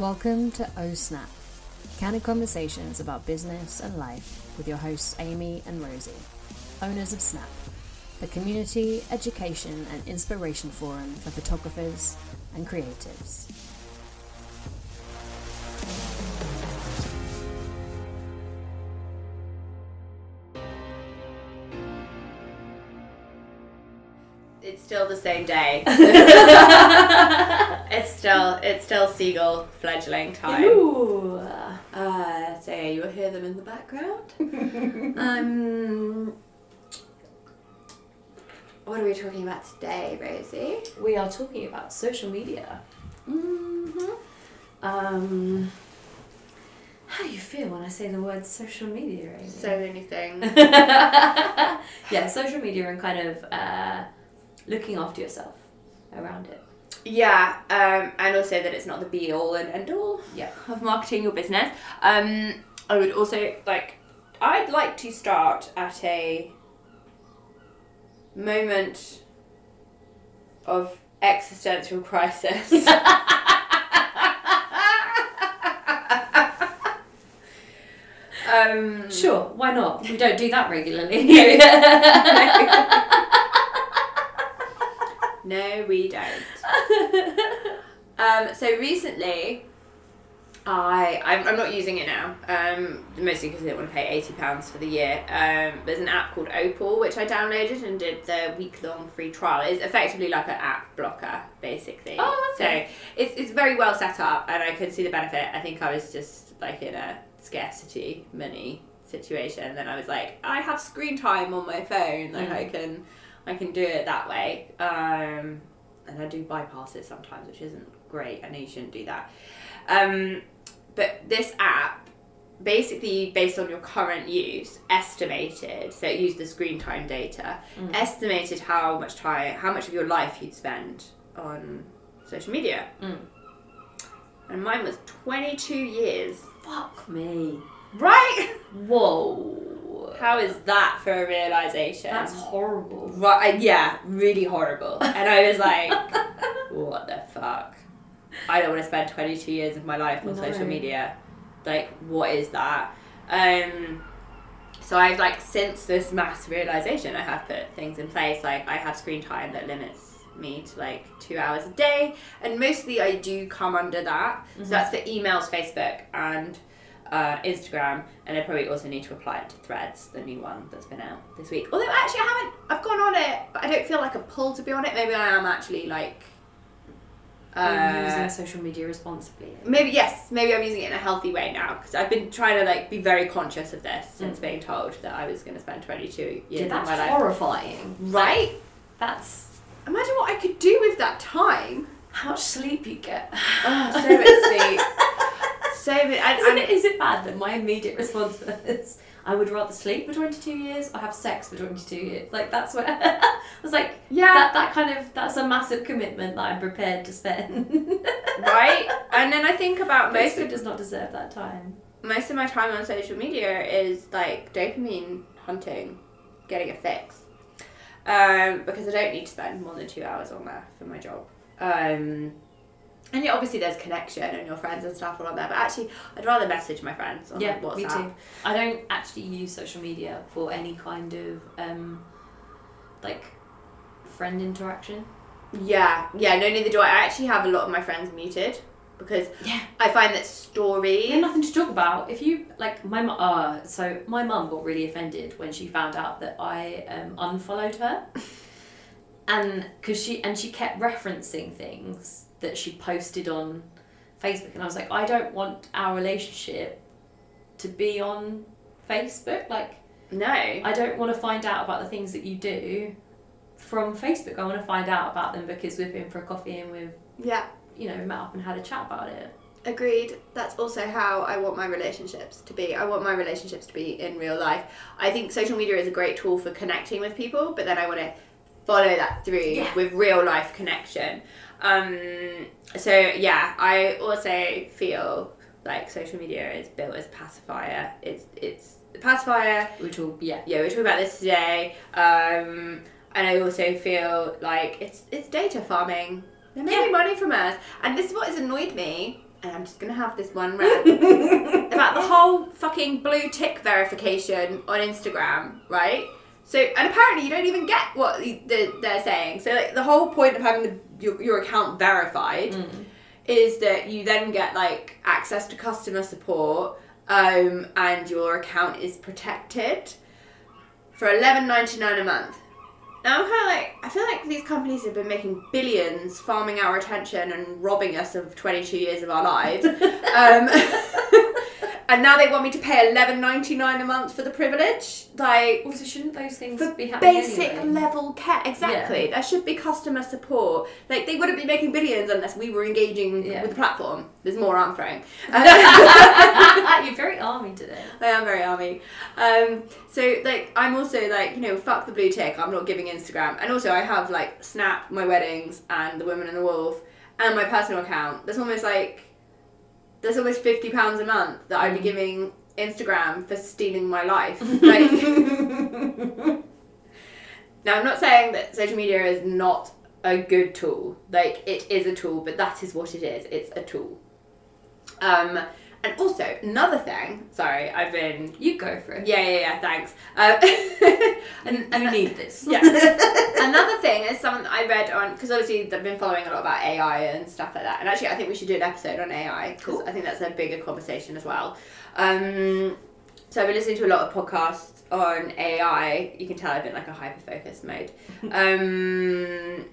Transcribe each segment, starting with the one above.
Welcome to O Snap, candid conversations about business and life with your hosts Ami and Rosie, owners of Snap, the community, education, and inspiration forum for photographers and creatives. It's still the same day. it's still seagull fledgling time. Ooh. Uh, so yeah, you'll hear them in the background. um, what are we talking about today, Rosie? We are talking about social media. Mm-hmm. Um, how do you feel when I say the word social media, Ami? So many things. yeah, social media and kind of uh, looking after yourself around it. Yeah, um, and also that it's not the be all and end all Yeah. of marketing your business. Um, I would also like, I'd like to start at a moment of existential crisis. um, Sure, why not? We don't do that regularly. No, we don't. um, so recently, I I'm, I'm not using it now. Um, mostly because I didn't want to pay eighty pounds for the year. Um, there's an app called Opal which I downloaded and did the week long free trial. It's effectively like an app blocker, basically. Oh, okay. So it's it's very well set up, and I could see the benefit. I think I was just like in a scarcity money situation. Then I was like, I have screen time on my phone. Like Mm. I can I can do it that way. Um, and I do bypass it sometimes, which isn't great. I know you shouldn't do that. Um, but this app, basically based on your current use, estimated, so it used the screen time data, Mm. estimated how much time, how much of your life you'd spend on social media. Mm. And mine was 22 years. Fuck me. Right? Whoa. How is that for a realization? That's horrible. Right, yeah, really horrible. And I was like, what the fuck? I don't want to spend 22 years of my life on No. social media. Like, what is that? Um, so I've like since this mass realization, I have put things in place. Like I have screen time that limits me to like two hours a day, and mostly I do come under that. So that's for emails, Facebook, and uh, Instagram, and I probably also need to apply it to Threads, the new one that's been out this week. Although actually I haven't, I've gone on it, but I don't feel like a pull to be on it. Maybe I am actually like. Uh, using social media responsibly? Maybe yes, maybe I'm using it in a healthy way now because I've been trying to like be very conscious of this since Mm. being told that I was going to spend 22 years Yeah, that's my life. horrifying. Right? That's Imagine what I could do with that time. how much sleep you get. Oh, so much sleep. So. And, Isn't it, is it bad that my immediate response was, I would rather sleep for 22 years or have sex for 22 years? Like, that's where I was like, yeah, that, that kind of, that's a massive commitment that I'm prepared to spend. right. And then I think about most Facebook of does not deserve that time. most of my time on social media is like dopamine hunting, getting a fix. Um, because I don't need to spend more than two hours on there for my job. Um, and yeah, obviously there's connection and your friends and stuff are on there, but actually I'd rather message my friends on Yeah, like, me too. I don't actually use social media for any kind of, um, like, friend interaction. Yeah, yeah, no, neither do I. I actually have a lot of my friends muted because Yeah. I find that stories. Have nothing to talk about. If you like my mum, uh, so my mum got really offended when she found out that I um, unfollowed her, and because she and she kept referencing things that she posted on Facebook, and I was like, I don't want our relationship to be on Facebook. Like, No. I don't want to find out about the things that you do from Facebook. I want to find out about them because we've been for a coffee and we've Yeah, you know met up and had a chat about it. agreed. That's also how I want my relationships to be. I want my relationships to be in real life. I think social media is a great tool for connecting with people, but then I want to follow that through Yeah. with real life connection. Um, so yeah, I also feel like social media is built as pacifier. It's it's pacifier Which will yeah. yeah, we talking about this today. Um, and I also feel like it's it's data farming. They're making Yeah. money from us, and this is what has annoyed me. and I'm just gonna have this one rant about the whole fucking blue tick verification on Instagram, right? So, and apparently you don't even get what the, the, they're saying. So, like, the whole point of having the, your, your account verified Mm. is that you then get like access to customer support, um, and your account is protected for eleven ninety nine a month. Now I'm kind of like I feel like these companies have been making billions, farming our attention and robbing us of twenty two years of our lives. um, and now they want me to pay eleven ninety nine a month for the privilege, like Also, shouldn't those things for be happening basic anyway? level care. Exactly. There should be customer support. Like they wouldn't be making billions unless we were engaging Yeah. with the platform. There's more arm throwing. You're very army today. I am very army. Um, so like I'm also like you know fuck the blue tick. I'm not giving Instagram, and also I have like Snap, my weddings, and the Women and the Wolf, and my personal account. There's almost like there's almost fifty pounds a month that I'd be Mm. giving Instagram for stealing my life. Like now, I'm not saying that social media is not a good tool. Like it is a tool, but that is what it is. It's a tool. Um, and also another thing. Sorry, I've been You go for it. yeah, yeah, yeah. Thanks. Uh, And and you need this. yeah. Another thing is something I read on because obviously I've been following a lot about AI and stuff like that. And actually, I think we should do an episode on AI because Cool. I think that's a bigger conversation as well. Um, so I've been listening to a lot of podcasts on AI. You can tell I've been like a hyper focused mode. um,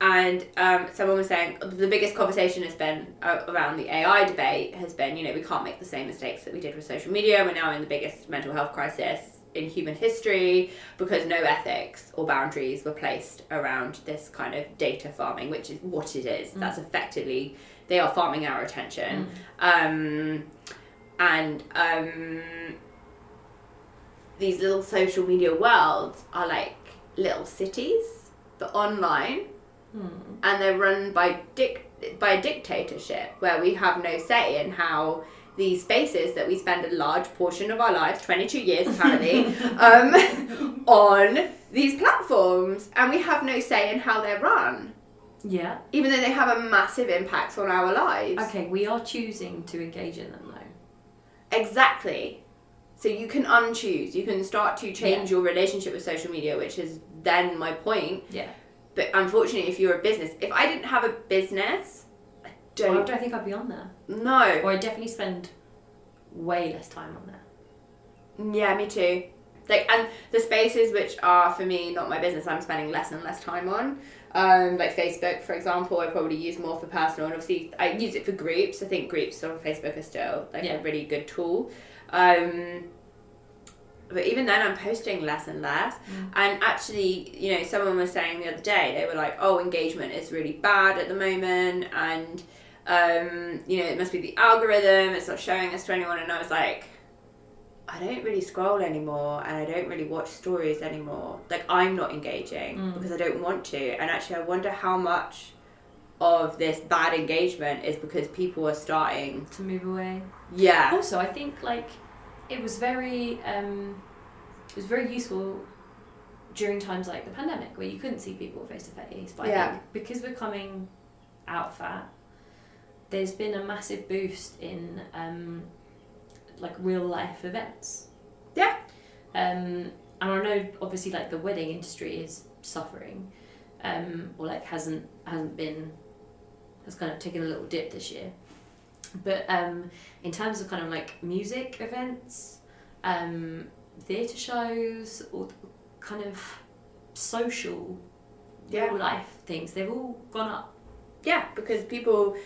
and um, someone was saying the biggest conversation has been uh, around the AI debate has been, you know, we can't make the same mistakes that we did with social media. We're now in the biggest mental health crisis in human history because no ethics or boundaries were placed around this kind of data farming, which is what it is. That's effectively, they are farming our attention. Um, and um, these little social media worlds are like little cities, but online Hmm. and they're run by dic- by a dictatorship where we have no say in how these spaces that we spend a large portion of our lives 22 years apparently um, on these platforms and we have no say in how they're run Yeah. even though they have a massive impact on our lives Okay, we are choosing to engage in them though. exactly so you can unchoose you can start to change your relationship with social media which is then my point Yeah. But unfortunately if you're a business if i didn't have a business i I don't don't think I'd be on there. No. Or I definitely spend way less time on there. Yeah, me too. Like, and the spaces which are for me not my business, I'm spending less and less time on. Um, like Facebook, for example, I probably use more for personal, and obviously I use it for groups. I think groups on Facebook are still like Yeah. a really good tool. Um, but even then, I'm posting less and less. And actually, you know, someone was saying the other day, they were like, "Oh, engagement is really bad at the moment," and um, you know, it must be the algorithm. It's not showing us to anyone. And I was like, I don't really scroll anymore and I don't really watch stories anymore. Like I'm not engaging Mm. because I don't want to. And actually I wonder how much of this bad engagement is because people are starting To move away. yeah. Also, I think like it was very um, it was very useful during times like the pandemic where you couldn't see people face to face. But I Yeah. think because we're coming out of that, there's been a massive boost in um, like real life events. Yeah. Um, and I know obviously like the wedding industry is suffering, um, or like hasn't hasn't been has kind of taken a little dip this year. But um, in terms of kind of like music events, um, theatre shows, or kind of social Yeah. real life things, they've all gone up. Yeah, because people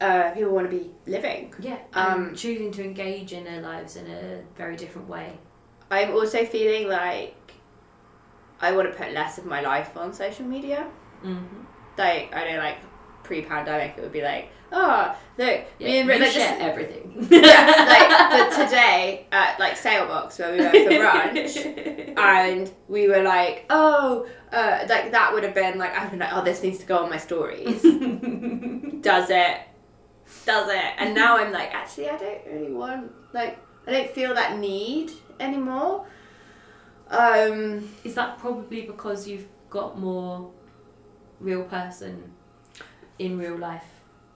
uh, people want to be living. Yeah. Um, choosing to engage in their lives in a very different way. I'm also feeling like I want to put less of my life on social media. Mm-hmm. Like I know like pre-pandemic it would be like, oh look, Yeah, me and you Ri- like, share everything. yeah, like but today at like Sailbox where we went for brunch and we were like, oh, uh, like that would have been like I've been like, oh, this needs to go on my stories. Does it? Does it? And now I'm like, actually, I don't really want like I don't feel that need anymore. Um, Is that probably because you've got more real person in real life?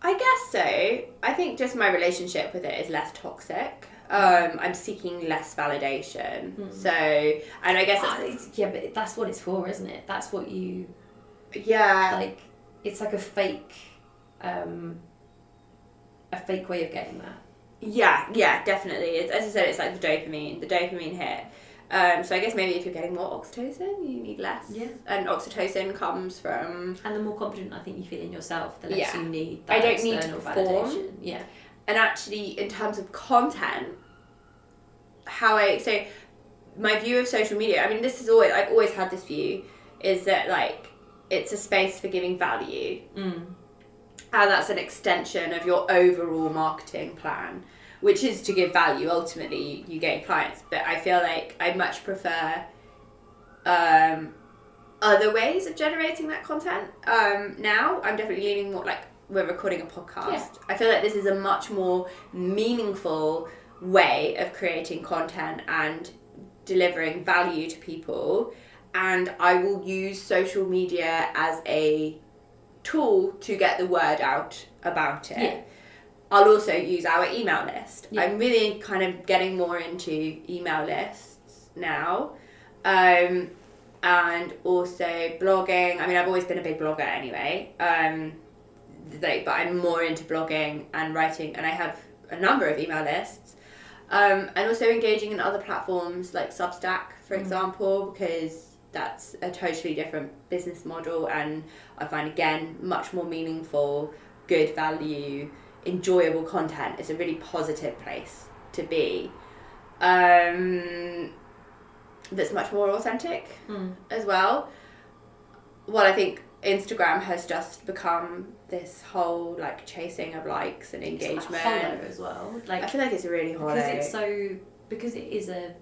I guess so. I think just my relationship with it is less toxic. Um, I'm seeking less validation. Hmm. So, and I guess Ah, yeah, but that's what it's for, isn't it? That's what you yeah, like. It's like a fake, um, a fake way of getting that. yeah, yeah, definitely. It's, as I said, it's like the dopamine, the dopamine hit. Um, so I guess maybe if you're getting more oxytocin, you need less. Yeah. And oxytocin comes from And the more confident I think you feel in yourself, the less Yeah. you need. I don't need to external perform. validation. Yeah. and actually in terms of content how i so my view of social media i mean this is always i've always had this view is that like it's a space for giving value Mm. and that's an extension of your overall marketing plan which is to give value ultimately you gain clients but i feel like i much prefer um other ways of generating that content um now i'm definitely leaning more like we're recording a podcast Yeah. i feel like this is a much more meaningful way of creating content and delivering value to people and i will use social media as a tool to get the word out about it. Yeah. I'll also use our email list. Yeah. I'm really kind of getting more into email lists now. Um, and also blogging. I mean, I've always been a big blogger anyway. Um, like, but I'm more into blogging and writing, and I have a number of email lists. Um, and also engaging in other platforms like Substack, for Mm. example, because that's a totally different business model, and I find again much more meaningful, good value, enjoyable content. It's a really positive place to be. Um, that's much more authentic Mm. as well. Well, I think Instagram has just become this whole like chasing of likes and engagement. as well. Like I feel like it's really hollow because it's so because it is a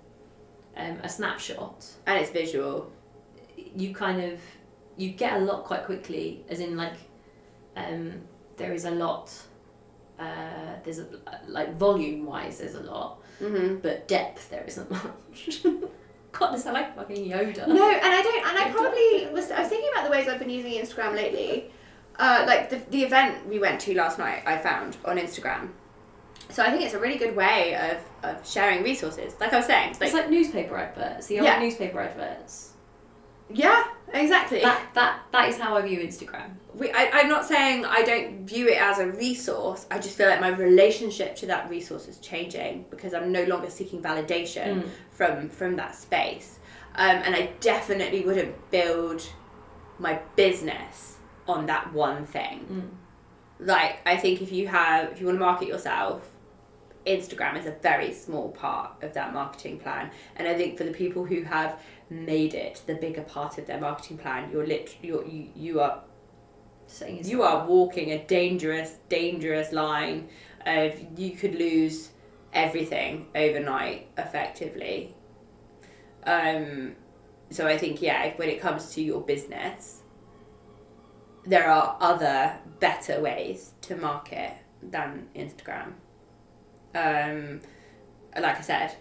um, a snapshot. and it's visual. You kind of you get a lot quite quickly, as in like um, there is a lot. Uh, there's a like volume wise, there's a lot, Mm-hmm. but depth there isn't much. God, this sound like fucking Yoda. No, and I don't, and I probably was. I was thinking about the ways I've been using Instagram lately. Uh, like the the event we went to last night, I found on Instagram. So I think it's a really good way of, of sharing resources. Like I was saying, like, It's like newspaper adverts, the old Yeah. newspaper adverts. Yeah, exactly. That that that is how I view Instagram. we, I, I'm not saying I don't view it as a resource. I just feel like my relationship to that resource is changing because I'm no longer seeking validation Mm. from from that space. Um, and I definitely wouldn't build my business on that one thing. Mm. Like I think if you have if you want to market yourself, Instagram is a very small part of that marketing plan. And I think for the people who have made it the bigger part of their marketing plan, you're lit you're, you you are you are walking a dangerous, dangerous line of you could lose everything overnight effectively. Um, so I think, yeah, if, when it comes to your business, there are other better ways to market than Instagram. Um, like I said,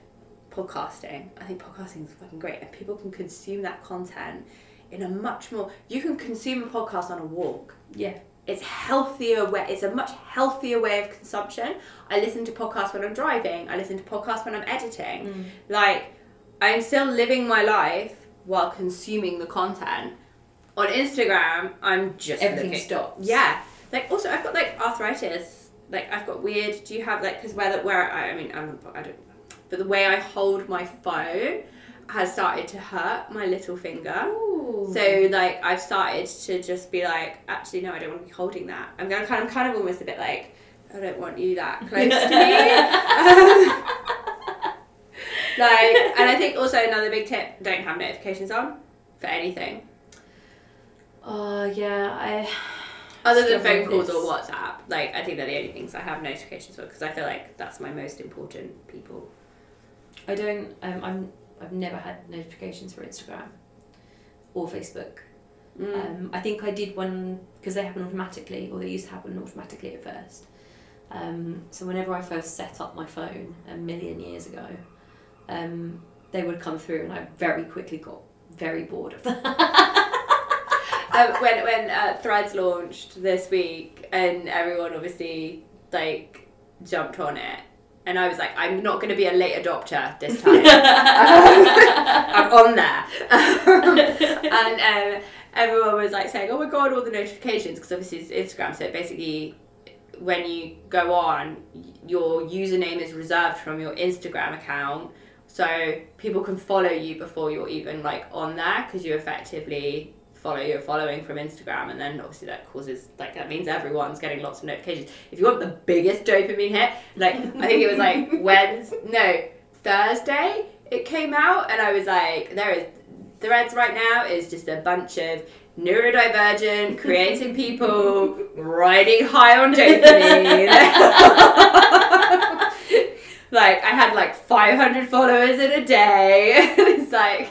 podcasting. I think podcasting is fucking great, and people can consume that content in a much more. You can consume a podcast on a walk Yeah. it's healthier way it's a much healthier way of consumption i listen to podcasts when i'm driving i listen to podcasts when i'm editing Mm. like i'm still living my life while consuming the content on instagram i'm just Everything looking- stops. yeah like also i've got like arthritis like i've got weird do you have like because where where i, I mean I'm, i don't but the way i hold my phone has started to hurt my little finger Ooh. so like I've started to just be like, actually no, I don't want to be holding that. I'm gonna kind of kind of almost a bit like, I don't want you that close to me. Um, like, and I think also another big tip: don't have notifications on for anything Oh yeah, I. other than phone calls with or. WhatsApp. Like I think they're the only things I have notifications for because I feel like that's my most important people. I don't. Um, I'm. I've never had notifications for Instagram or Facebook. Mm. Um, I think I did one because they happen automatically, or they used to happen automatically at first. Um, so whenever I first set up my phone a million years ago, um, they would come through, and I very quickly got very bored of that. um, when when uh, Threads launched this week, and everyone obviously like jumped on it, and I was like, I'm not going to be a late adopter this time. I'm on there, and um, everyone was like saying, "Oh my god, all the notifications!" Because obviously it's Instagram, so basically when you go on, your username is reserved from your Instagram account. So people can follow you before you're even like on there because you effectively follow your following from Instagram and then obviously that causes like that means everyone's getting lots of notifications. If you want the biggest dopamine hit, like I think it was like Wednesday no, Thursday it came out and I was like, there is threads right now is just a bunch of neurodivergent, creating people riding high on dopamine. like I had like 500 followers in a day. it's like,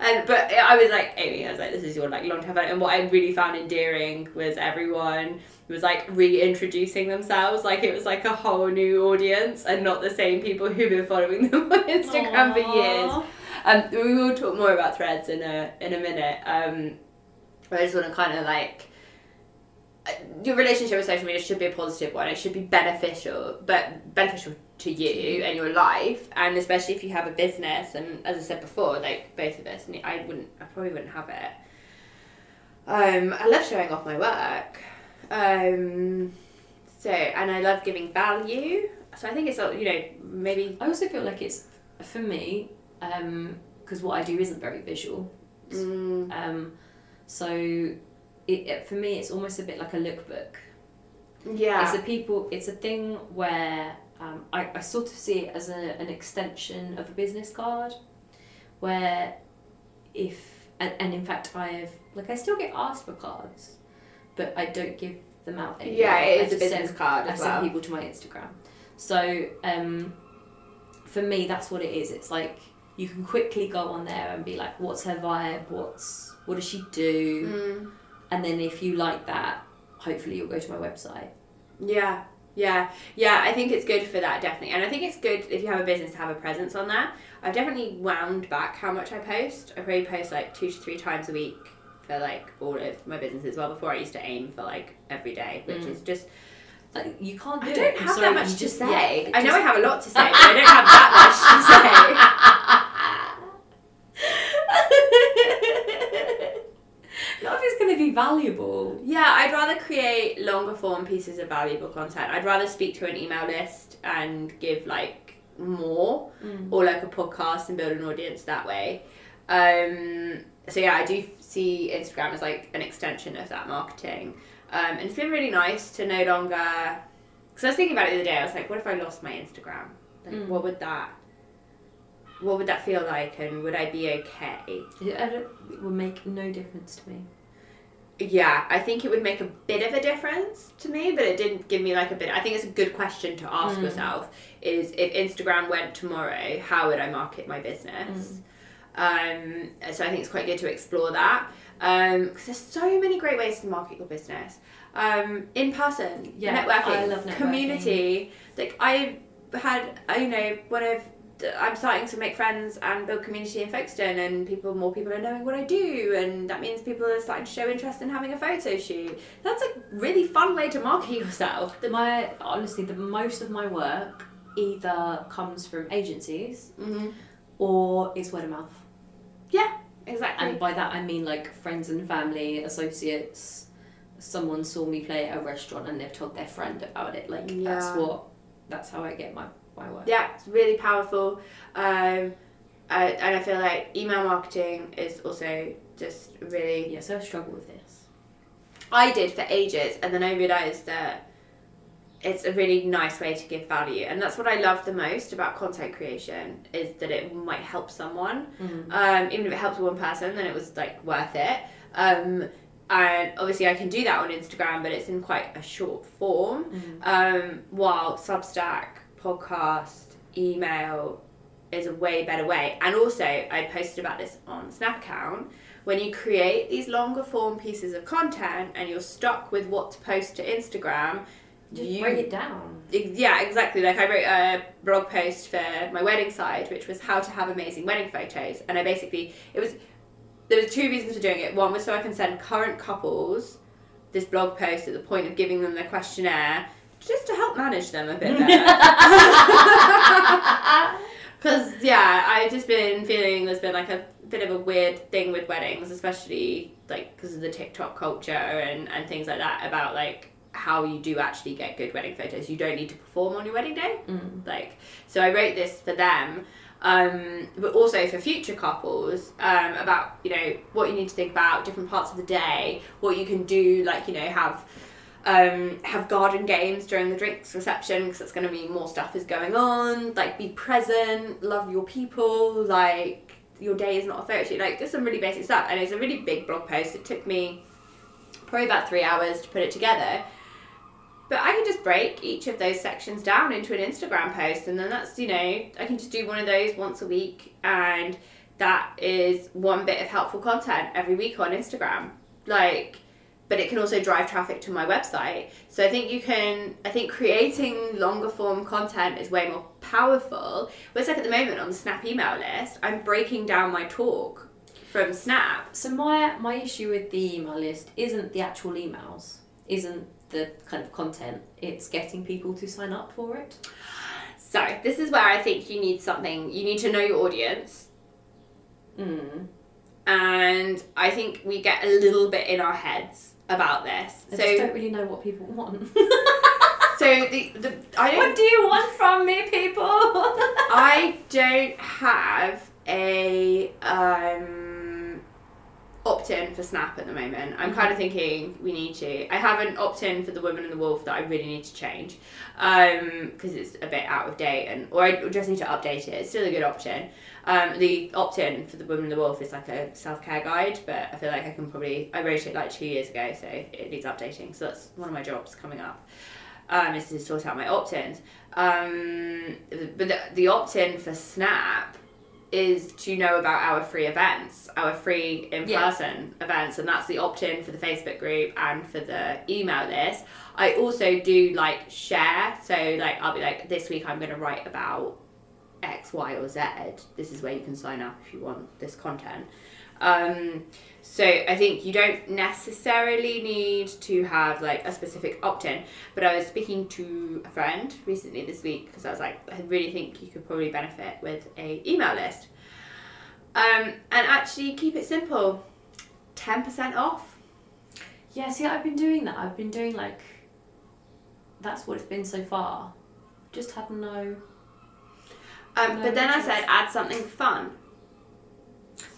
and but I was like Ami, I was like, this is your like long term. And what I really found endearing was everyone was like reintroducing themselves. Like it was like a whole new audience and not the same people who've been following them on Instagram Aww. for years. Um, we will talk more about threads in a in a minute. Um, but I just want to kind of like uh, your relationship with social media should be a positive one. It should be beneficial, but beneficial to you and your life, and especially if you have a business. And as I said before, like both of us, and I wouldn't, I probably wouldn't have it. Um, I love showing off my work. Um, so and I love giving value. So I think it's all you know maybe I also feel like it's for me because what I do isn't very visual. mm, Um, so it, it for me it's almost a bit like a lookbook. yeah It's a people. It's a thing where um, I, I sort of see it as a, an extension of a business card, where if and, and in fact I've like I still get asked for cards, but I don't give them out anymore. yeah it is a business send- card I as send well. people to my Instagram. So um, for me, that's what it is. It's like you can quickly go on there and be like, "What's her vibe? What's what does she do?" Mm. And then if you like that, hopefully you'll go to my website. Yeah, yeah, yeah. I think it's good for that definitely, and I think it's good if you have a business to have a presence on there. I've definitely wound back how much I post. I probably post like two to three times a week for like all of my businesses. As well, before I used to aim for like every day, which Mm. is just Like you can't do I it. don't I'm have sorry, that much to just- say. yeah, it I know just- I have a lot to say, but I don't have that Not if it's going to be valuable. much to say. Yeah, I'd rather create longer form pieces of valuable content. I'd rather speak to an email list and give like more. or like a podcast and build an audience that way. Um, so yeah, I do see Instagram as like an extension of that marketing, um, and it's been really nice to no longer. Because I was thinking about it the other day, I was like, what if I lost my Instagram? Like, Mm. what would that? What would that feel like, and would I be okay? It, I don't, it will make no difference to me. Yeah, I think it would make a bit of a difference to me, but it didn't give me like a bit. I think it's a good question to ask Mm. yourself: is if Instagram went tomorrow, how would I market my business? Um, so I think it's quite good to explore that because there's so many great ways to market your business. Um, in person, Yeah, networking, I love networking. community. Like I had, you know, one of I'm starting to make friends and build community in Folkestone, and people, more people are knowing what I do, and that means people are starting to show interest in having a photo shoot. That's a really fun way to market yourself. My honestly, the most of my work either comes from agencies Mm-hmm. or is word of mouth. Yeah, exactly. And by that I mean like friends and family, associates. Someone saw me play at a restaurant and they've told their friend about it. Like that's what, that's how I get my my work. Yeah, it's really powerful. Um, and I feel like email marketing is also just really. Yeah, so I struggle with this. I did for ages, and then I realised that it's a really nice way to give value, and that's what I love the most about content creation is that it might help someone. Um, even if it helps one person, then it was like worth it. Um, and obviously, I can do that on Instagram, but it's in quite a short form. Um, while Substack, podcast, email is a way better way. And also, I posted about this on Snap account. When you create these longer form pieces of content and you're stuck with what to post to Instagram, Just you break it down. Yeah, exactly. Like I wrote a blog post for my wedding site, which was how to have amazing wedding photos, and I basically it was there was two reasons for doing it. One was so I can send current couples this blog post at the point of giving them the questionnaire, just to help manage them a bit better. Because yeah, I've just been feeling there's been like a bit of a weird thing with weddings, especially like because of the TikTok culture and and things like that about like how you do actually get good wedding photos. You don't need to perform on your wedding day. Mm. Like, so I wrote this for them, um, but also for future couples um, about you know what you need to think about different parts of the day, what you can do, like you know have. Um, have garden games during the drinks reception because it's going to mean more stuff is going on. Like, be present, love your people. Like, your day is not a photo shoot. Like, just some really basic stuff. And it's a really big blog post. It took me probably about three hours to put it together. But I can just break each of those sections down into an Instagram post, and then that's, you know, I can just do one of those once a week, and that is one bit of helpful content every week on Instagram. Like, but it can also drive traffic to my website. So I think you can, I think creating longer form content is way more powerful. But it's like at the moment on the Snap email list, I'm breaking down my talk from Snap. So my my issue with the email list isn't the actual emails, isn't the kind of content. It's getting people to sign up for it. So this is where I think you need something, you need to know your audience. Mm. And I think we get a little bit in our heads about this. I so just don't really know what people want. so the, the I don't what do you want from me, people? I don't have a um, opt-in for Snap at the moment. I'm kind of thinking we need to. I have an opt-in for the Woman and the Wolf that I really need to change because it's a bit out of date, and or I just need to update it. It's still a good option. Um, the opt-in for the Woman and the Wolf is like a self-care guide, but I feel like I can probably. I wrote it like two years ago, so it needs updating. So that's one of my jobs coming up. Um, is to sort out my opt-ins. Um, but the, the opt-in for Snap is to know about our free events, our free in-person events, and that's the opt-in for the Facebook group and for the email list. I also do like share, so like I'll be like, this week I'm going to write about X, Y, or Z. This is where you can sign up if you want this content. Um, so I think you don't necessarily need to have like a specific opt-in. But I was speaking to a friend recently this week because I was like, I really think you could probably benefit with a email list. Um, and actually keep it simple. Ten percent off. yeah, see, I've been doing that. I've been doing like. That's what it's been so far. Just had no. Um, No, but then I said add something fun.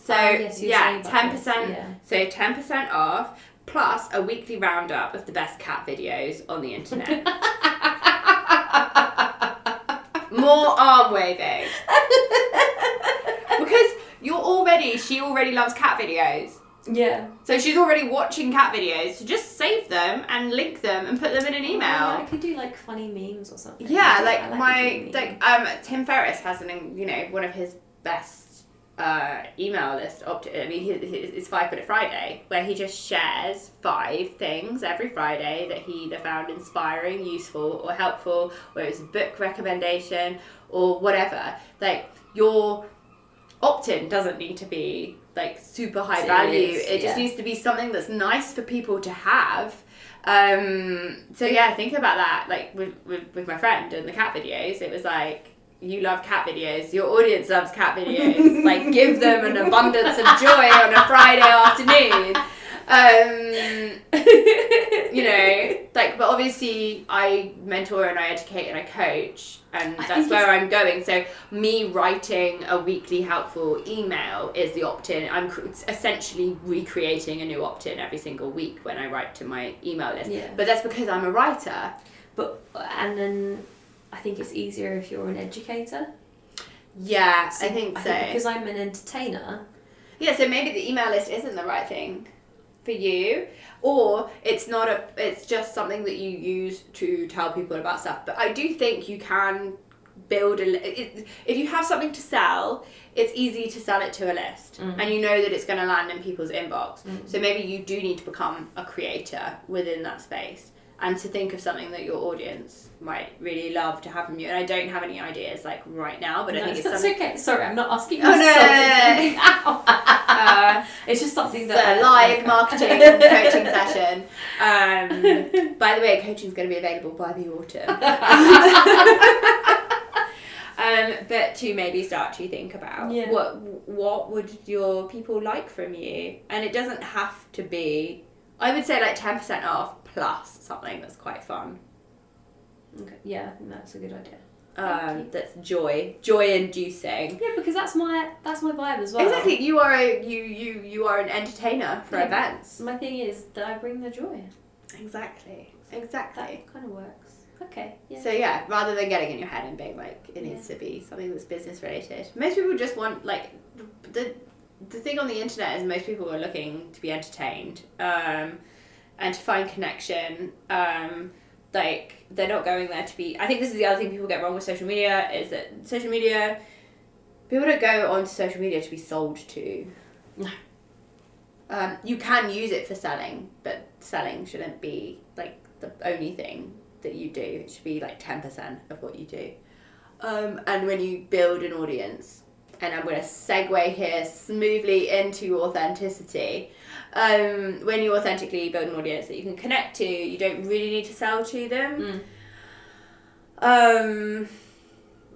So Oh, yes, yeah, ten percent. yeah. So ten percent off plus a weekly roundup of the best cat videos on the internet. More arm waving. because you're already, she already loves cat videos. Yeah. So she's already watching cat videos. So just save them and link them and put them in an email. Yeah, I could do like funny memes or something. Yeah, I like my like um Tim Ferriss has an you know one of his best uh email list opt I mean it's Five Minute Friday where he just shares five things every Friday that he either found inspiring, useful, or helpful, whether it's a book recommendation or whatever. Like your opt-in doesn't need to be like super high value. Serious, It just yeah. needs to be something that's nice for people to have. Um, so yeah, think about that. Like with, with, with my friend and the cat videos, it was like you love cat videos. Your audience loves cat videos. like give them an abundance of joy on a Friday afternoon. Um, you know, like, but obviously I mentor and I educate and I coach, and that's where I'm going. So, me writing a weekly helpful email is the opt in. I'm essentially recreating a new opt in every single week when I write to my email list. Yeah. But that's because I'm a writer. But and then I think it's easier if you're an educator. Yeah, So I think so. because I'm an entertainer. Yeah, so maybe the email list isn't the right thing for you, or it's not a. It's just something that you use to tell people about stuff. But I do think you can build a. It, if you have something to sell, it's easy to sell it to a list, mm. and you know that it's going to land in people's inbox. Mm. So maybe you do need to become a creator within that space. And to think of something that your audience might really love to have from you. And I don't have any ideas like right now, but I think it's that's something okay. Sorry, I'm not asking you Oh, no, no, no, no. Uh, It's just something that that live marketing coaching session. Um, by the way, coaching is going to be available by the autumn. um, but to maybe start to think about Yeah. what what would your people like from you, and it doesn't have to be. I would say like ten percent off plus something that's quite fun. Okay, Yeah, that's a good idea. Um, that's joy, joy inducing. Yeah, because that's my that's my vibe as well. Exactly, you are a you you you are an entertainer for Yeah. events. My thing is that I bring the joy. Exactly, exactly. That kind of works. Okay. Yeah. So yeah, rather than getting in your head and being like it needs Yeah. to be something that's business related. Most people just want like the the thing on the internet is most people are looking to be entertained um, and to find connection. Um, like they're not going there to be. I think this is the other thing people get wrong with social media is that social media people don't go onto social media to be sold to. No. Um, you can use it for selling, but selling shouldn't be like the only thing that you do. It should be like ten percent of what you do. Um, and when you build an audience, and I'm going to segue here smoothly into authenticity. Um, when you authentically build an audience that you can connect to, you don't really need to sell to them. Um,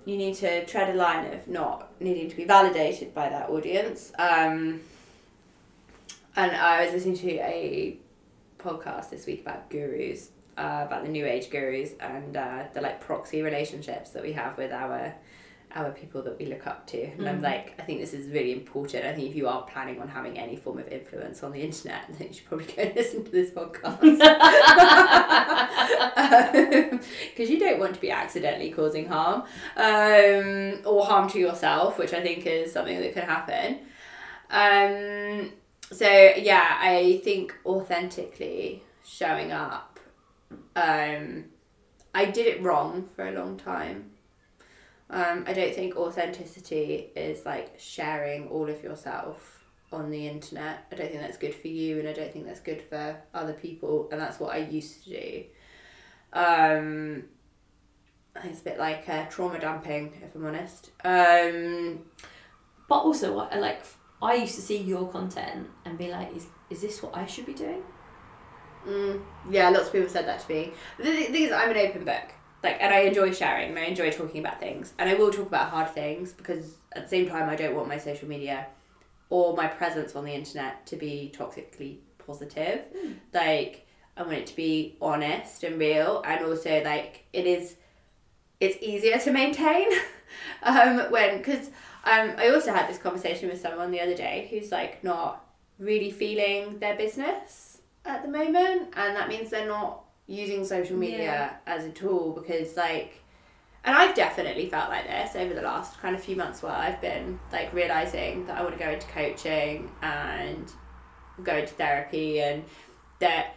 you need to tread a line of not needing to be validated by that audience. Um, and I was listening to a podcast this week about gurus, uh, about the new age gurus and uh, the like proxy relationships that we have with our our people that we look up to. And I'm Mhm. like, I think this is really important. I think if you are planning on having any form of influence on the internet, then you should probably go listen to this podcast. Because you don't want to be accidentally causing harm um, or harm to yourself, which I think is something that can happen. Um, so, yeah, I think authentically showing up. Um, I did it wrong for a long time. Um, I don't think authenticity is like sharing all of yourself on the internet. I don't think that's good for you, and I don't think that's good for other people, and that's what I used to do. Um, I think it's a bit like uh, trauma dumping, if I'm honest. Um, But also, I- like, I used to see your content and be like, is is this what I should be doing? Mm, yeah, lots of people said that to me. The th- thing is, I'm an open book. Like, and I enjoy sharing and I enjoy talking about things. And I will talk about hard things because at the same time, I don't want my social media or my presence on the internet to be toxically positive. Like, I want it to be honest and real. And also, like, it is, it's easier to maintain um, when, because um, I also had this conversation with someone the other day who's like not really feeling their business at the moment, and that means they're not using social media Yeah. as a tool because like and I've definitely felt like this over the last kind of few months where I've been like realizing that I want to go into coaching and go into therapy and that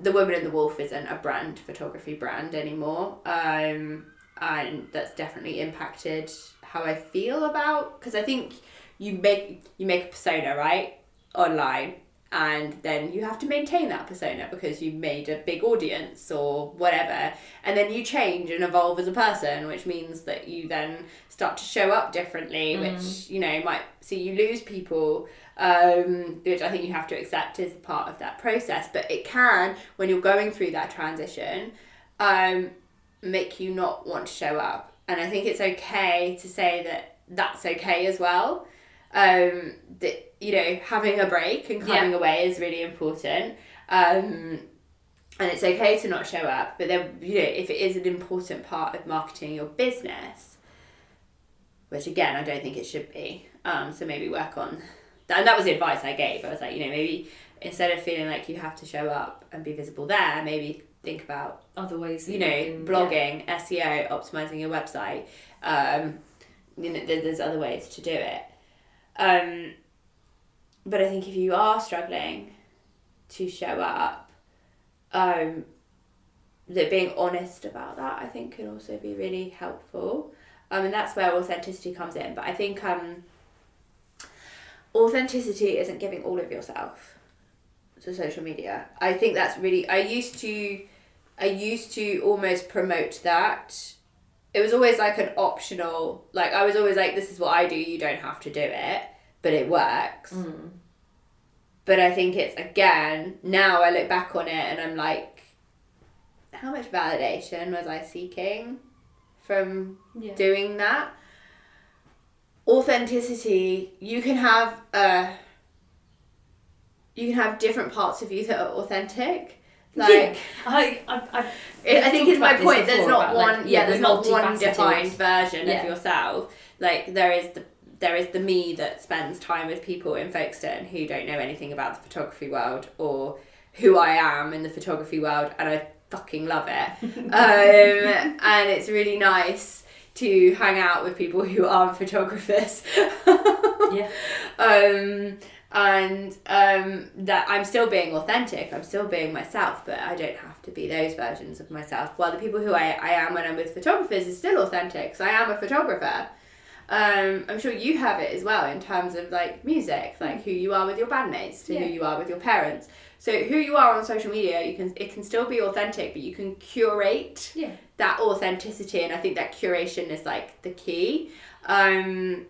the woman in the wolf isn't a brand photography brand anymore um and that's definitely impacted how I feel about because I think you make you make a persona right online and then you have to maintain that persona because you made a big audience or whatever. And then you change and evolve as a person which means that you then start to show up differently which you know might see you lose people um, which i think you have to accept as part of that process. But it can when you're going through that transition um, make you not want to show up. And i think it's okay to say that that's okay as well um, you know having a break and coming away is really important. Um, and it's okay to not show up but then you know if it is an important part of marketing your business which again i don't think it should be um, so maybe work on that. And that was the advice i gave. I was like you know maybe instead of feeling like you have to show up and be visible there maybe think about Other ways, you know can- blogging seo optimizing your website. Um, you know there's other ways to do it um, but i think if you are struggling to show up um, that being honest about that i think can also be really helpful. Um, and that's where authenticity comes in. But i think um, authenticity isn't giving all of yourself to social media. I think that's really i used to i used to almost promote that it was always like an optional like i was always like this is what i do you don't have to do it but it works Mm. but I think it's again now I look back on it and I'm like, how much validation was I seeking from Yeah. doing that? Authenticity. You can have uh you can have different parts of you that are authentic. Like. I, I, I, I think it's my point. There's not one. like, yeah, yeah, there's not one defined version Yeah. of yourself. Like there is the there is the me that spends time with people in Folkestone who don't know anything about the photography world or who I am in the photography world, and I fucking love it. um, and it's really nice to hang out with people who aren't photographers. yeah. um, and um, that I'm still being authentic. I'm still being myself, but I don't have to be those versions of myself. While the people who I, I am when I'm with photographers is still authentic, because I am a photographer. Um, I'm sure you have it as well in terms of like music, like who you are with your bandmates to Yeah. who you are with your parents. So who you are on social media, you can it can still be authentic, but you can curate Yeah. that authenticity and i think that curation is like the key um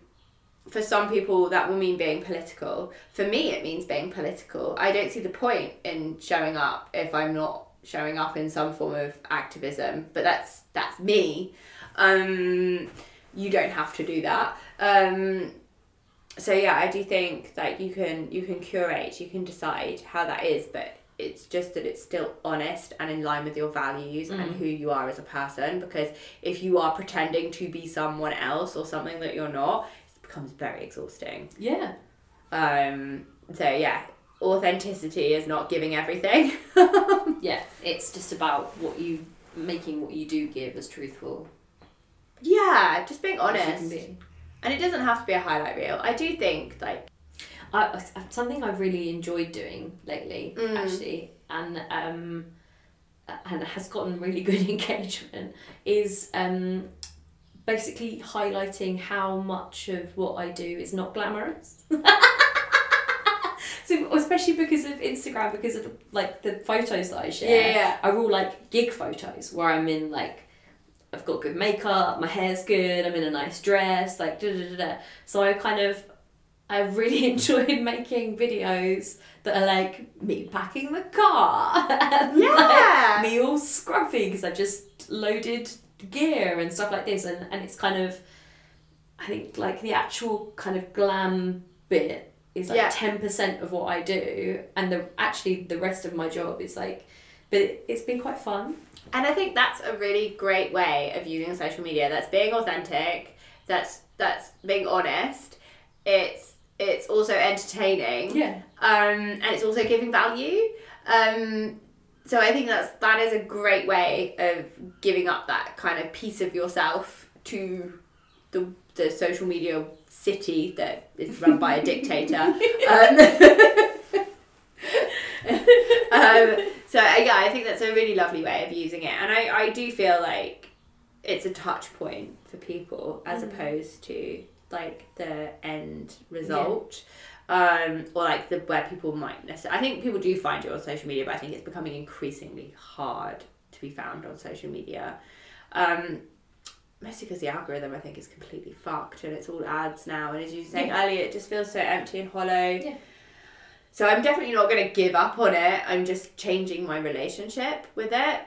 for some people that will mean being political. For me it means being political. I don't see the point in showing up if i'm not showing up in some form of activism but that's that's me. Um you don't have to do that. Um so yeah i do think that you can you can curate you can decide how that is but it's just that it's still honest and in line with your values and who you are as a person because if you are pretending to be someone else or something that you're not becomes very exhausting Yeah. um so yeah authenticity is not giving everything Yeah. It's just about what you making what you do give as truthful. yeah just being as you can honest be. and it doesn't have to be a highlight reel i do think like I, I- something I've really enjoyed doing lately, Mm. actually, and um, and has gotten really good engagement is um, basically highlighting how much of what I do is not glamorous. so especially because of Instagram, because of like the photos that I share, Yeah, yeah. are all like gig photos where I'm in like. I've got good makeup, my hair's good, I'm in a nice dress, like da da da da. So I kind of I've really enjoyed making videos that are like me packing the car. and Yeah. like, me all scruffy because I just loaded gear and stuff like this. And, and it's kind of, I think, like the actual kind of glam bit is like Yeah. 10% of what I do. And the actually, the rest of my job is like, but it, it's been quite fun. And I think that's a really great way of using social media. That's being authentic. That's that's being honest. It's it's also entertaining. Yeah. Um, and it's also giving value. Um, so I think that's that is a great way of giving up that kind of piece of yourself to the the social media city that is run by a dictator. Um, um, so uh, yeah, I think that's a really lovely way of using it, and I, I do feel like it's a touch point for people as opposed to like the end result. Um, or like the where people might necessarily. I think people do find you on social media, but I think it's becoming increasingly hard to be found on social media. Um, mostly because the algorithm I think is completely fucked and it's all ads now. And as you were saying Yeah. earlier, it just feels so empty and hollow. Yeah. So I'm definitely not going to give up on it. I'm just changing my relationship with it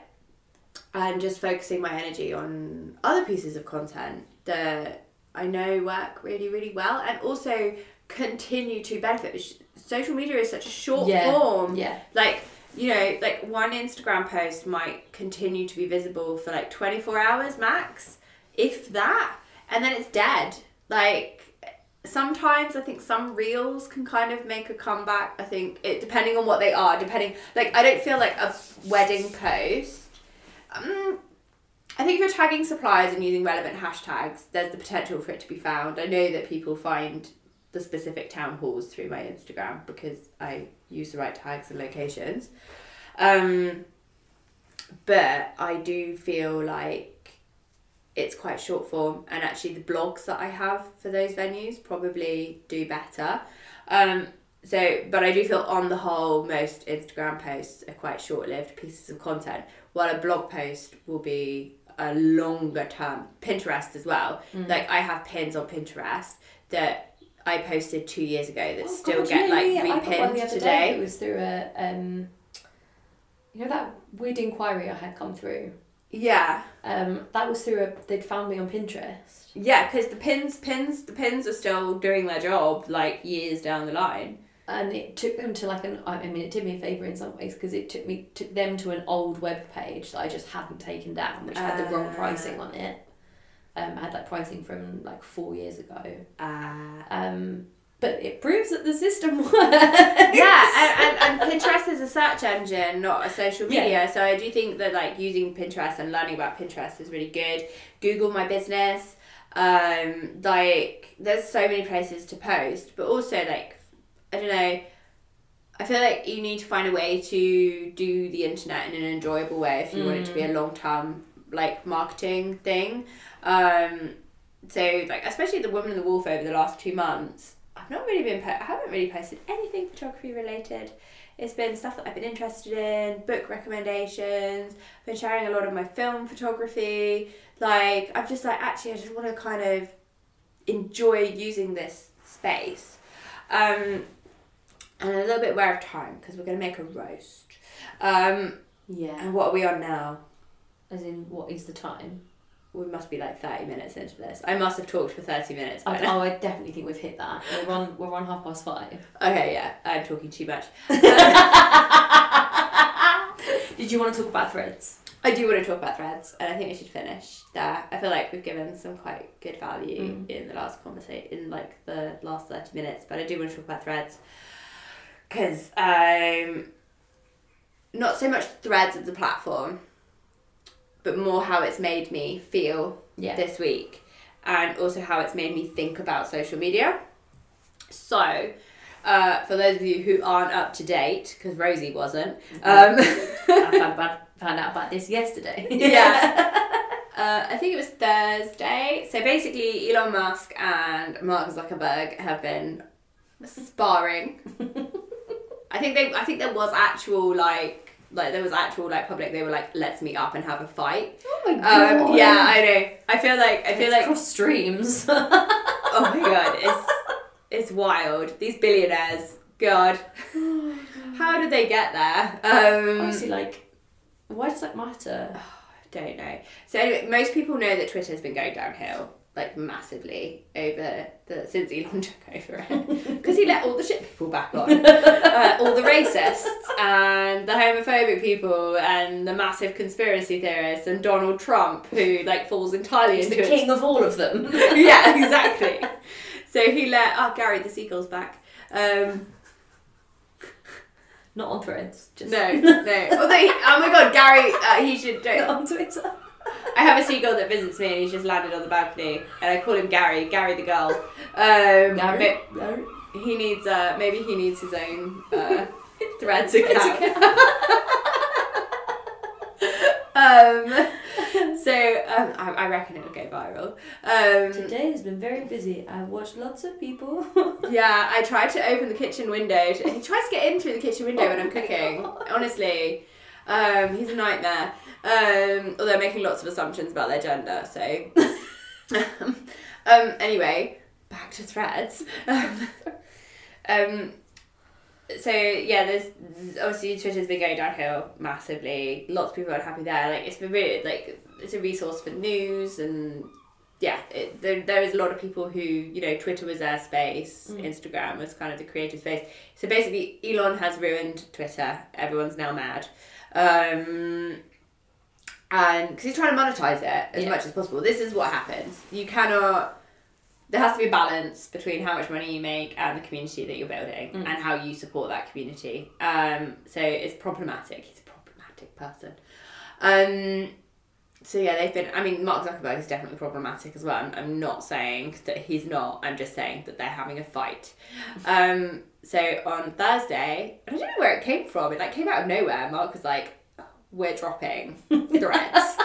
and just focusing my energy on other pieces of content that I know work really, really well and also continue to benefit. Social media is such a short Yeah. form. Yeah. Like, you know, like one Instagram post might continue to be visible for like 24 hours max, if that, and then it's dead. Like, sometimes I think some reels can kind of make a comeback. I think it depending on what they are, depending like I don't feel like a wedding post. Um, I think if you're tagging suppliers and using relevant hashtags, there's the potential for it to be found. I know that people find the specific town halls through my Instagram because I use the right tags and locations. Um, but I do feel like it's quite short form, and actually, the blogs that I have for those venues probably do better. Um, so, but I do feel on the whole, most Instagram posts are quite short lived pieces of content, while a blog post will be a longer term. Pinterest as well. Like, I have pins on Pinterest that I posted two years ago that Oh, still God, get like yeah, repinned other Day. today. It was through a, um, you know that weird inquiry I had come through. Yeah, Um, that was through a. They'd found me on Pinterest. yeah, because the pins, pins, the pins are still doing their job like years down the line. and it took them to like an I mean it did me a favor in some ways because it took me took them to an old web page that I just hadn't taken down which had the wrong Ah. pricing on it um I had like pricing from like four years ago Ah. um but it proves that the system works yeah, and, and, and Pinterest is a search engine, not a social Yeah. media. So I do think that like using Pinterest and learning about Pinterest is really good. Google My Business, um, like there's so many places to post, but also like I don't know. I feel like you need to find a way to do the internet in an enjoyable way if you want it to be a long term like marketing thing. Um, so like especially the woman in the wolf over the last two months i've not really been po- i haven't really posted anything photography related. It's been stuff that i've been interested in book recommendations I've been sharing a lot of my film photography. Like i'm just like actually i just want to kind of enjoy using this space. Um and a little bit aware of time because we're going to make a roast. Um yeah. and what are we on now? As in what is the time we must be like 30 minutes into this i must have talked for 30 minutes I, oh I definitely think we've hit that we're on we're on half past five Okay, yeah, I'm talking too much. did you want to talk about threads I do want to talk about threads, and I think we should finish there. I feel like we've given some quite good value Mm. in the last conversation, in like the last thirty minutes. But I do want to talk about threads because um, not so much threads as a platform, but more how it's made me feel yeah this week, and also how it's made me think about social media. So, uh, for those of you who aren't up to date, because Rosie wasn't, um, I found, found out about this yesterday yeah. Uh, I think it was Thursday. So basically, Elon Musk and Mark Zuckerberg have been sparring. I think they. I think there was actual like like there was actual like public. They were like, let's meet up and have a fight. oh my god Um, yeah, I know. I feel like I feel it's like cross streams oh my god, it's it's wild. These billionaires, God, how did they get there? Um, Honestly, like, why does that matter? I don't know. So anyway, most people know that Twitter's been going downhill like massively over the since Elon took over it because he let all the shit people back on, uh, all the racists and the homophobic people and the massive conspiracy theorists and Donald Trump who like falls entirely He's into the it. king of all of them. yeah, exactly. So he let oh Gary the seagull's back. Um, Not on threads, just no, no. Although he, oh my god, Gary, uh, he should. Don't, on Twitter. I have a seagull that visits me and he's just landed on the balcony and I call him Gary, Gary the girl. Um, Gary? but he needs uh maybe he needs his own uh, threads account. um so um I, I reckon it'll go viral. Um Today has been very busy. I've watched lots of people. yeah, I tried to open the kitchen window. To, he tries to get in through the kitchen window when I'm Oh cooking. God. Honestly, um, he's a nightmare. Um, although making lots of assumptions about their gender. So, um, anyway, back to threads. um, so yeah, there's obviously Twitter's been going downhill massively. Lots of people are unhappy there. Like it's been really like it's a resource for news and yeah, it, there, there is a lot of people who, you know, Twitter was their space, Mm. Instagram was kind of the creative space. So basically, Elon has ruined Twitter. Everyone's now mad. Um, and because he's trying to monetize it as Yeah. much as possible. This is what happens. You cannot, there has to be a balance between how much money you make and the community that you're building Mm. and how you support that community. Um, so it's problematic. He's a problematic person. Um, so yeah, they've been. I mean, Mark Zuckerberg is definitely problematic as well. I'm, I'm not saying that he's not. I'm just saying that they're having a fight. Um, so on Thursday, I don't know where it came from. It like came out of nowhere. Mark was like, "We're dropping threads."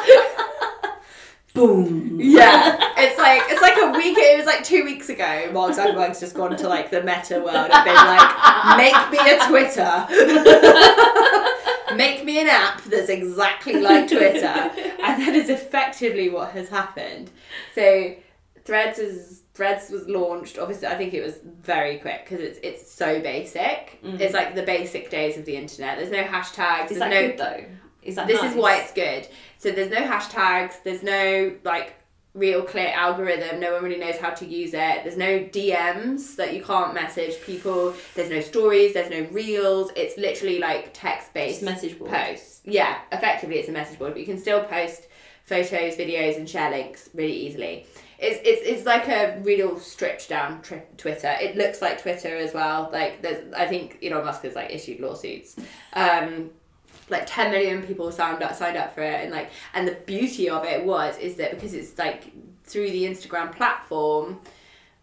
Boom. yeah, it's like it's like a week. It was like two weeks ago. Mark Zuckerberg's just gone to like the meta world and been like, "Make me a Twitter." Make me an app that's exactly like Twitter. and that is effectively what has happened. So Threads is Threads was launched. Obviously, I think it was very quick because it's it's so basic. Mm. It's like the basic days of the internet. There's no hashtags. Is there's that no. good though? Is that this nice? is why it's good. So there's no hashtags. There's no like real clear algorithm. No one really knows how to use it. There's no DMs that you can't message people. There's no stories. There's no reels. It's literally like text based message board. posts. Yeah, effectively it's a message board, but you can still post photos, videos, and share links really easily. It's, it's, it's like a real stripped down tri- Twitter. It looks like Twitter as well. Like there's, I think Elon Musk has like issued lawsuits. Um, like 10 million people signed up signed up for it and like and the beauty of it was is that because it's like through the Instagram platform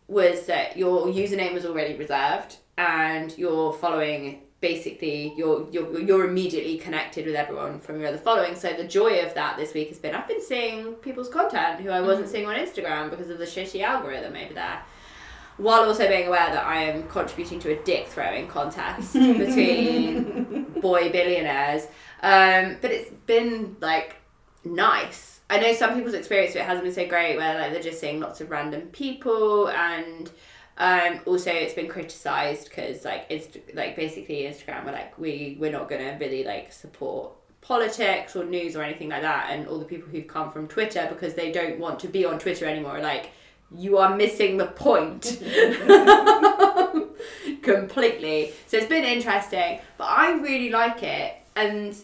was that your username was already reserved and you're following basically you're you're you're immediately connected with everyone from your other following. So the joy of that this week has been I've been seeing people's content who I wasn't mm. seeing on Instagram because of the shitty algorithm over there while also being aware that I am contributing to a dick throwing contest between boy billionaires. Um, but it's been like nice. I know some people's experience of it hasn't been so great, where like they're just seeing lots of random people, and um, also it's been criticised because like Inst- like basically Instagram were like we we're not gonna really like support politics or news or anything like that, and all the people who've come from Twitter because they don't want to be on Twitter anymore like you are missing the point completely. So it's been interesting, but I really like it, and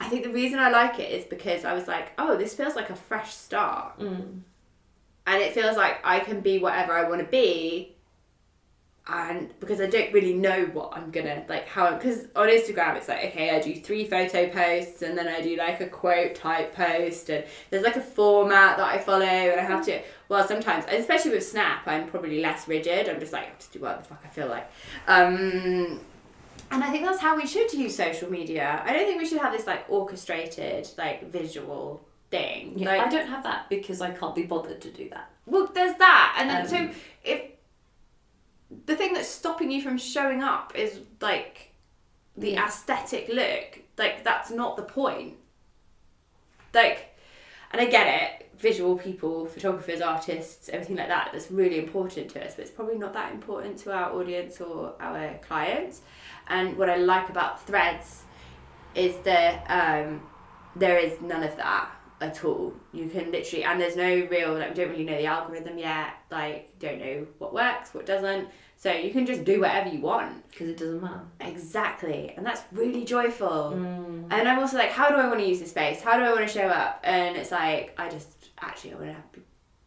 I think the reason I like it is because I was like, oh, this feels like a fresh start, Mm. and it feels like I can be whatever I want to be. And because I don't really know what I'm gonna like, how because on Instagram it's like okay, I do three photo posts and then I do like a quote type post, and there's like a format that I follow, and I have to. Well, sometimes, especially with Snap, I'm probably less rigid. I'm just like just do what the fuck I feel like. Um, and I think that's how we should use social media. I don't think we should have this like orchestrated, like visual thing. Yeah, like, I don't have that because I can't be bothered to do that. well, there's that, and then Um, so if the thing that's stopping you from showing up is like the Yeah. aesthetic look, like that's not the point. Like, and I get it. Visual people, photographers, artists, everything like that. That's really important to us, but it's probably not that important to our audience or our clients. And what I like about Threads is that um, there is none of that at all. You can literally, and there's no real, like, we don't really know the algorithm yet. Like, don't know what works, what doesn't. So you can just do whatever you want. Because it doesn't matter. Exactly. And that's really joyful. Mm. And I'm also like, how do I want to use this space? How do I want to show up? And it's like, I just actually I want to have,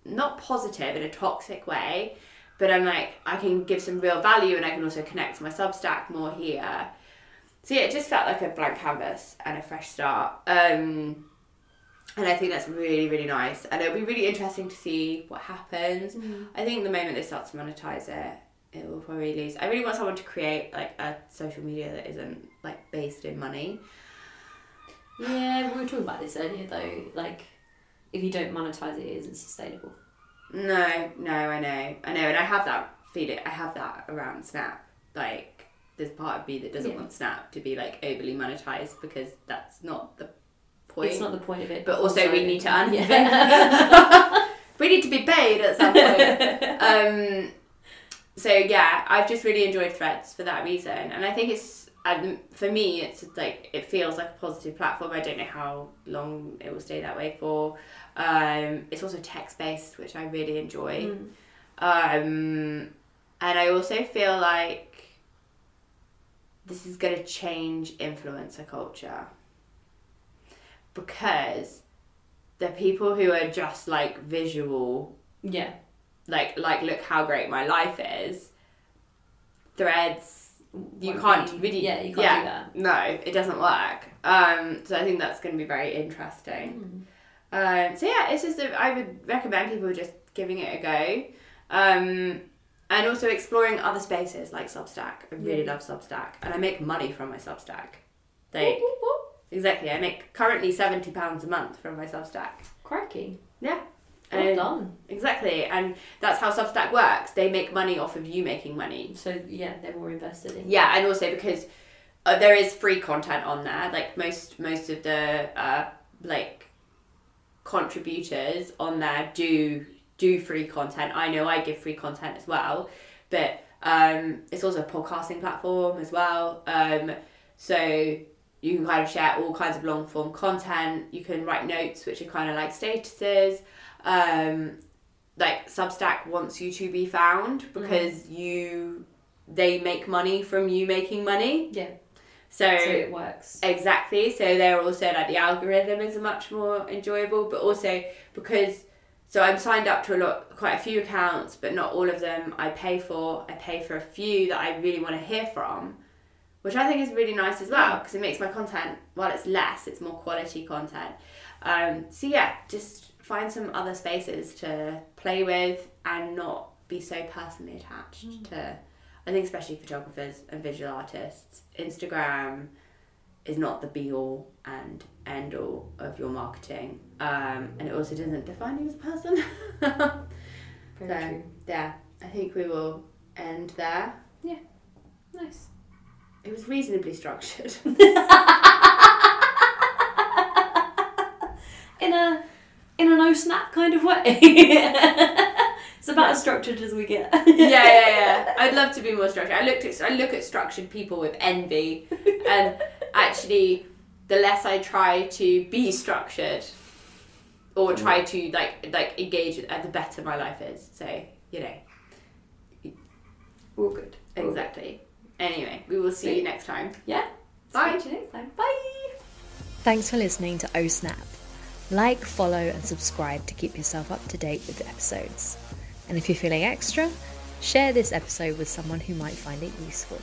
not positive in a toxic way, but I'm like, I can give some real value and I can also connect to my Substack more here. So yeah, it just felt like a blank canvas and a fresh start. Um, and I think that's really, really nice. And it'll be really interesting to see what happens. Mm-hmm. I think the moment they start to monetize it, it will probably lose. I really want someone to create like a social media that isn't like based in money. Yeah, we were talking about this earlier though. Like, if you don't monetize it, it isn't sustainable. No, no, I know, I know, and I have that feeling. I have that around Snap. Like, there's part of me that doesn't Yeah. want Snap to be like overly monetized because that's not the point. It's not the point of it. But also we need to earn Yeah. we need to be paid at some point. um, so yeah, I've just really enjoyed Threads for that reason, and I think it's um, for me, it's like it feels like a positive platform. I don't know how long it will stay that way for. Um, it's also text based, which I really enjoy. Mm. Um, and I also feel like this is going to change influencer culture because the people who are just like visual, Yeah. like like look how great my life is. Threads, you can't really Yeah, you can't yeah. do that. no, it doesn't work. Um, so I think that's going to be very interesting. Mm. Um, so yeah, it's just a, I would recommend people just giving it a go, um, and also exploring other spaces like Substack. I really Yeah. love Substack, and I make money from my Substack. Like exactly, I make currently seventy pounds a month from my Substack. Crikey. Yeah. Well And- done. Exactly, and that's how Substack works. They make money off of you making money. So yeah, they're more invested in. Yeah, and also because uh, there is free content on there. Like most most of the uh, like contributors on there do do free content. I know I give free content as well, but um, it's also a podcasting platform as well. Um, so you can kind of share all kinds of long form content. You can write notes, which are kind of like statuses. Um, like Substack wants you to be found because you they make money from you making money. Yeah. So, So it works. exactly. So they're also like the algorithm is much more enjoyable, but also because so I'm signed up to a lot, quite a few accounts, but not all of them I pay for. I pay for a few that I really want to hear from, which I think is really nice as well because it makes my content while it's less, it's more quality content. Um, so yeah, just find some other spaces to play with and not be so personally attached to. I think especially photographers and visual artists, Instagram is not the be all and end all of your marketing, um, and it also doesn't define you as a person. So true. yeah, I think we will end there. Yeah, nice. It was reasonably structured. in a in a no snap kind of way. it's about as structured as we get. yeah, yeah, yeah. I'd love to be more structured. I looked at I look at structured people with envy, and actually, the less I try to be structured, or try to like like engage, with, uh, the better my life is. So you know. All good. exactly. Anyway, we will see you next time. Yeah. Bye. Speak to you next time. Bye. Thanks for listening to Oh Snap. Like, follow, and subscribe to keep yourself up to date with the episodes. And if you're feeling extra, share this episode with someone who might find it useful.